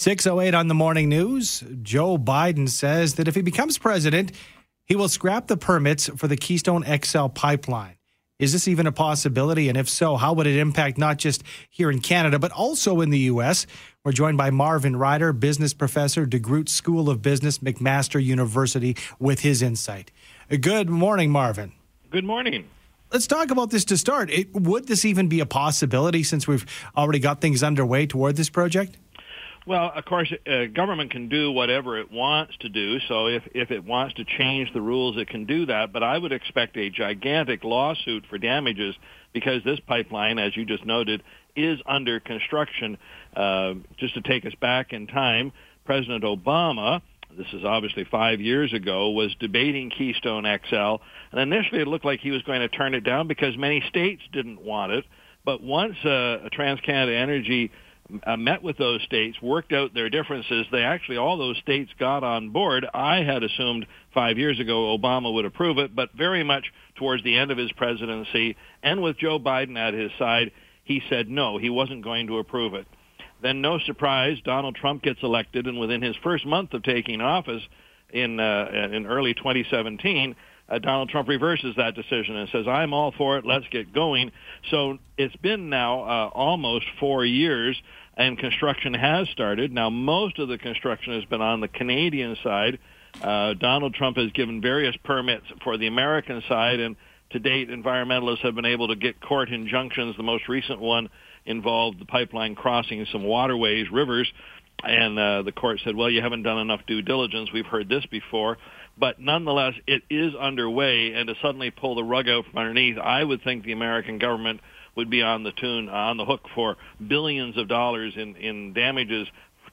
608 on the morning news. Joe Biden says that if he becomes president, he will scrap the permits for the Keystone XL pipeline. Is this even a possibility? And if so, how would it impact not just here in Canada, but also in the U.S.? We're joined by Marvin Ryder, business professor, DeGroote School of Business, McMaster University, with his insight. Good morning, Marvin. Good morning. Let's talk about this to start. It, would this even be a possibility since we've already got things underway toward this project? Well, of course, uh, government can do whatever it wants to do. So if, if it wants to change the rules, it can do that. But I would expect a gigantic lawsuit for damages because this pipeline, as you just noted, is under construction. Uh, just to take us back in time, President Obama, this is obviously five years ago, was debating Keystone XL. And initially it looked like he was going to turn it down because many states didn't want it. But once uh, TransCanada Energy uh, met with those states, worked out their differences. They actually, all those states got on board. I had assumed five years ago Obama would approve it, but very much towards the end of his presidency and with Joe Biden at his side, he said no, he wasn't going to approve it. Then, no surprise, Donald Trump gets elected, and within his first month of taking office in uh, in early 2017, uh, Donald Trump reverses that decision and says, "I'm all for it. Let's get going." So it's been now uh, almost four years and construction has started. Now, most of the construction has been on the Canadian side. Uh, Donald Trump has given various permits for the American side, and to date, environmentalists have been able to get court injunctions. The most recent one involved the pipeline crossing some waterways, rivers, and uh, the court said, well, you haven't done enough due diligence. We've heard this before. But nonetheless, it is underway, and to suddenly pull the rug out from underneath, I would think the American government would be on the tune on the hook for billions of dollars in in damages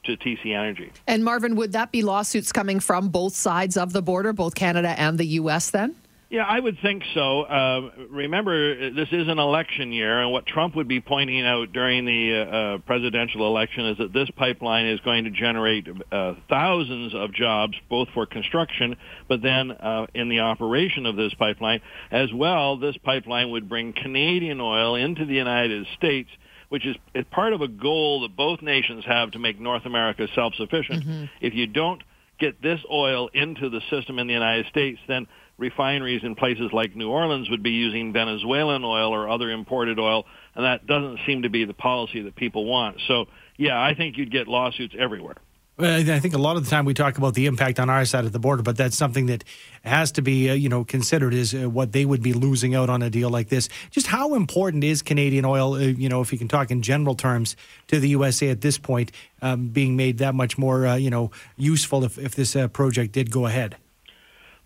to TC Energy. And Marvin, would that be lawsuits coming from both sides of the border, both Canada and the U.S. Then? Yeah, I would think so. Uh, remember, this is an election year, and what Trump would be pointing out during the uh, uh, presidential election is that this pipeline is going to generate uh, thousands of jobs, both for construction, but then uh, in the operation of this pipeline. As well, this pipeline would bring Canadian oil into the United States which is, is part of a goal that both nations have to make North America self-sufficient. Mm-hmm. If you don't get this oil into the system in the United States, then refineries in places like New Orleans would be using Venezuelan oil or other imported oil, and that doesn't seem to be the policy that people want. So, yeah, I think you'd get lawsuits everywhere. I think a lot of the time we talk about the impact on our side of the border, but that's something that has to be, uh, you know, considered is uh, what they would be losing out on a deal like this. Just how important is Canadian oil, uh, you know, if you can talk in general terms, to the USA at this point, um, being made that much more, uh, you know, useful if, if this uh, project did go ahead?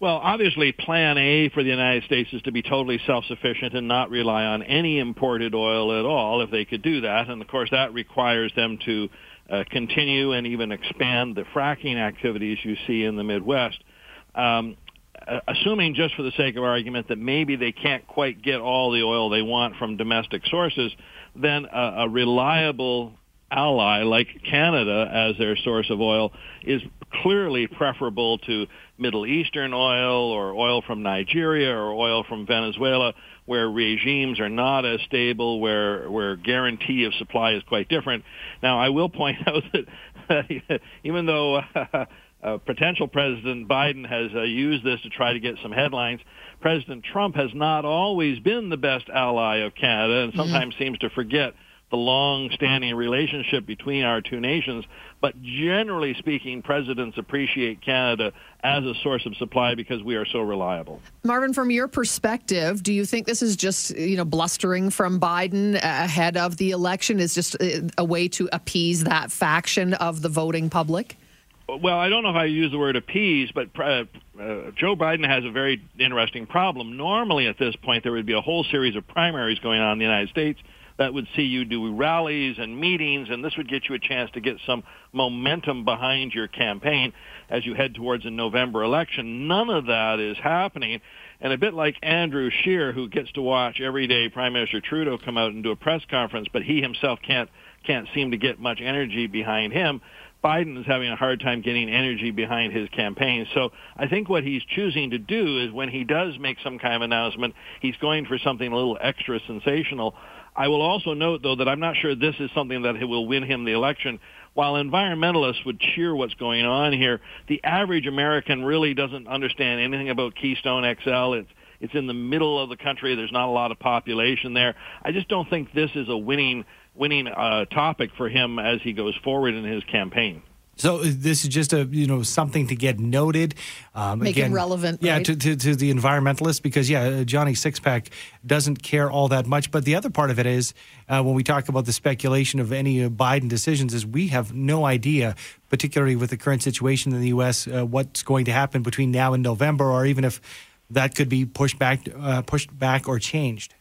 Well, obviously, Plan A for the United States is to be totally self-sufficient and not rely on any imported oil at all if they could do that. And of course, that requires them to uh, continue and even expand the fracking activities you see in the Midwest. Um, assuming just for the sake of argument that maybe they can't quite get all the oil they want from domestic sources, then a, a reliable ally like Canada as their source of oil is clearly preferable to Middle Eastern oil or oil from Nigeria or oil from Venezuela where regimes are not as stable, where where guarantee of supply is quite different. Now, I will point out that even though uh, uh, potential President Biden has uh, used this to try to get some headlines, President Trump has not always been the best ally of Canada and mm-hmm. sometimes mm-hmm. seems to forget the long-standing relationship between our two nations. But generally speaking, presidents appreciate Canada as a source of supply because we are so reliable. Marvin, from your perspective, do you think this is just you know blustering from Biden ahead of the election? Is just a way to appease that faction of the voting public? Well, I don't know if I use the word appease, but uh, uh, Joe Biden has a very interesting problem. Normally, at this point, there would be a whole series of primaries going on in the United States that would see you do rallies and meetings, and this would get you a chance to get some momentum behind your campaign as you head towards a November election. None of that is happening. And a bit like Andrew Scheer, who gets to watch every day Prime Minister Trudeau come out and do a press conference, but he himself can't can't seem to get much energy behind him. Biden is having a hard time getting energy behind his campaign. So I think what he's choosing to do is when he does make some kind of announcement, he's going for something a little extra sensational I will also note, though, that I'm not sure this is something that will win him the election. While environmentalists would cheer what's going on here, the average American really doesn't understand anything about Keystone XL. It's it's in the middle of the country. There's not a lot of population there. I just don't think this is a winning winning uh, topic for him as he goes forward in his campaign. So uh, this is just a you know something to get noted, um, make again, it relevant. Yeah, right? to, to, to the environmentalists because yeah, uh, Johnny Sixpack doesn't care all that much. But the other part of it is uh, when we talk about the speculation of any uh, Biden decisions, is we have no idea, particularly with the current situation in the U.S., uh, what's going to happen between now and November, or even if that could be pushed back, uh, pushed back or changed.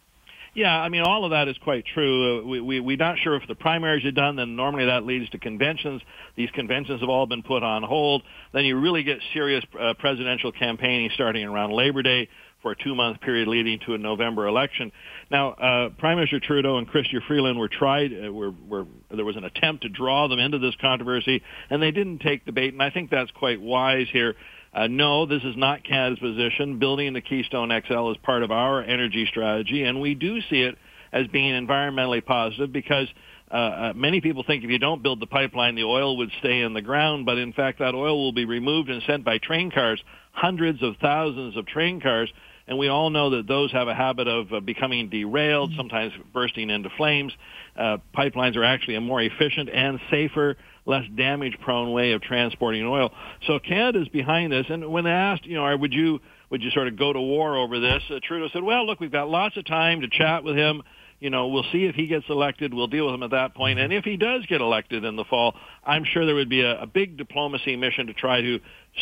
Yeah, I mean, all of that is quite true. Uh, we, we, we're not sure if the primaries are done, then normally that leads to conventions. These conventions have all been put on hold. Then you really get serious uh, presidential campaigning starting around Labor Day for a two-month period leading to a November election. Now, uh, Prime Minister Trudeau and Chrystia Freeland were tried. Uh, were, were there was an attempt to draw them into this controversy, and they didn't take the bait. And I think that's quite wise here. Uh, no, this is not Canada's position. Building the Keystone XL is part of our energy strategy, and we do see it as being environmentally positive because uh, uh, many people think if you don't build the pipeline, the oil would stay in the ground, but in fact, that oil will be removed and sent by train cars, hundreds of thousands of train cars, and we all know that those have a habit of uh, becoming derailed, sometimes bursting into flames. Uh, pipelines are actually a more efficient and safer less damage prone way of transporting oil. So Canada's behind this. And when asked, you know, would you would you sort of go to war over this? Uh, Trudeau said, "Well, look, we've got lots of time to chat with him. You know, we'll see if he gets elected. We'll deal with him at that point. And if he does get elected in the fall, I'm sure there would be a, a big diplomacy mission to try to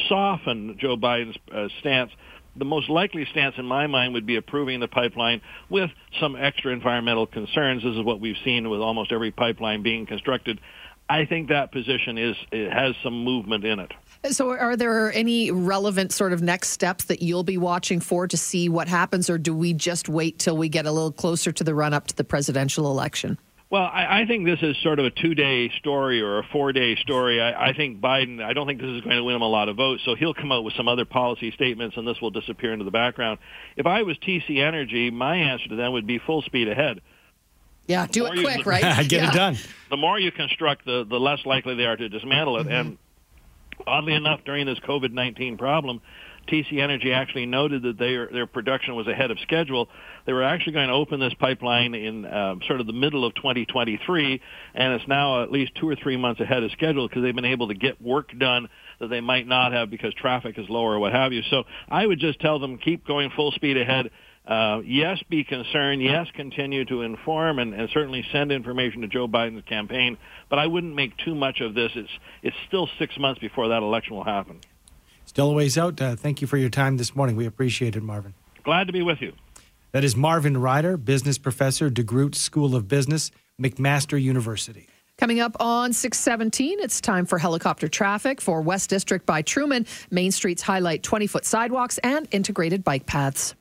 soften Joe Biden's uh, stance." the most likely stance in my mind would be approving the pipeline with some extra environmental concerns. This is what we've seen with almost every pipeline being constructed. I think that position is it has some movement in it. So, are there any relevant sort of next steps that you'll be watching for to see what happens, or do we just wait till we get a little closer to the run up to the presidential election? Well, I, I think this is sort of a two-day story or a four-day story. I, I think Biden. I don't think this is going to win him a lot of votes, so he'll come out with some other policy statements, and this will disappear into the background. If I was TC Energy, my answer to them would be full speed ahead. Yeah, do it quick, right? Get yeah. it done. The more you construct, the, the less likely they are to dismantle it. Mm-hmm. And oddly enough, during this COVID-19 problem, TC Energy actually noted that their their production was ahead of schedule. They were actually going to open this pipeline in uh, sort of the middle of 2023, and it's now at least two or three months ahead of schedule because they've been able to get work done that they might not have because traffic is lower or what have you. So I would just tell them keep going full speed ahead uh, yes, be concerned. Yes, continue to inform and, and, certainly send information to Joe Biden's campaign. But I wouldn't make too much of this. It's it's still six months before that election will happen. Still a ways out. Uh, thank you for your time this morning. We appreciate it, Marvin. Glad to be with you. That is Marvin Ryder, business professor, DeGroote School of Business, McMaster University. Coming up on 617, it's time for helicopter traffic for West District by Truman. Main streets highlight 20 foot sidewalks and integrated bike paths.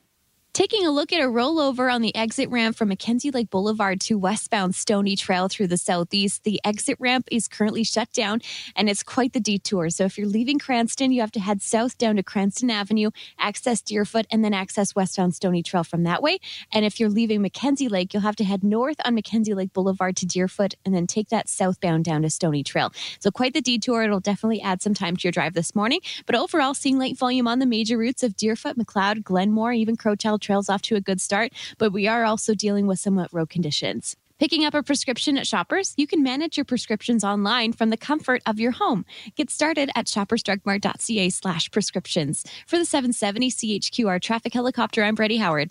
Taking a look at a rollover on the exit ramp from McKenzie Lake Boulevard to westbound Stoney Trail through the southeast, the exit ramp is currently shut down and it's quite the detour. So if you're leaving Cranston, you have to head south down to Cranston Avenue, access Deerfoot, and then access westbound Stoney Trail from that way. And if you're leaving McKenzie Lake, you'll have to head north on McKenzie Lake Boulevard to Deerfoot and then take that southbound down to Stoney Trail. So quite the detour. It'll definitely add some time to your drive this morning. But overall, seeing light volume on the major routes of Deerfoot, Macleod, Glenmore, even Crowchild trails off to a good start, but we are also dealing with somewhat road conditions. Picking up a prescription at Shoppers, you can manage your prescriptions online from the comfort of your home. Get started at shoppersdrugmart.ca slash prescriptions. For the 770 CHQR traffic helicopter, I'm Brady Howard.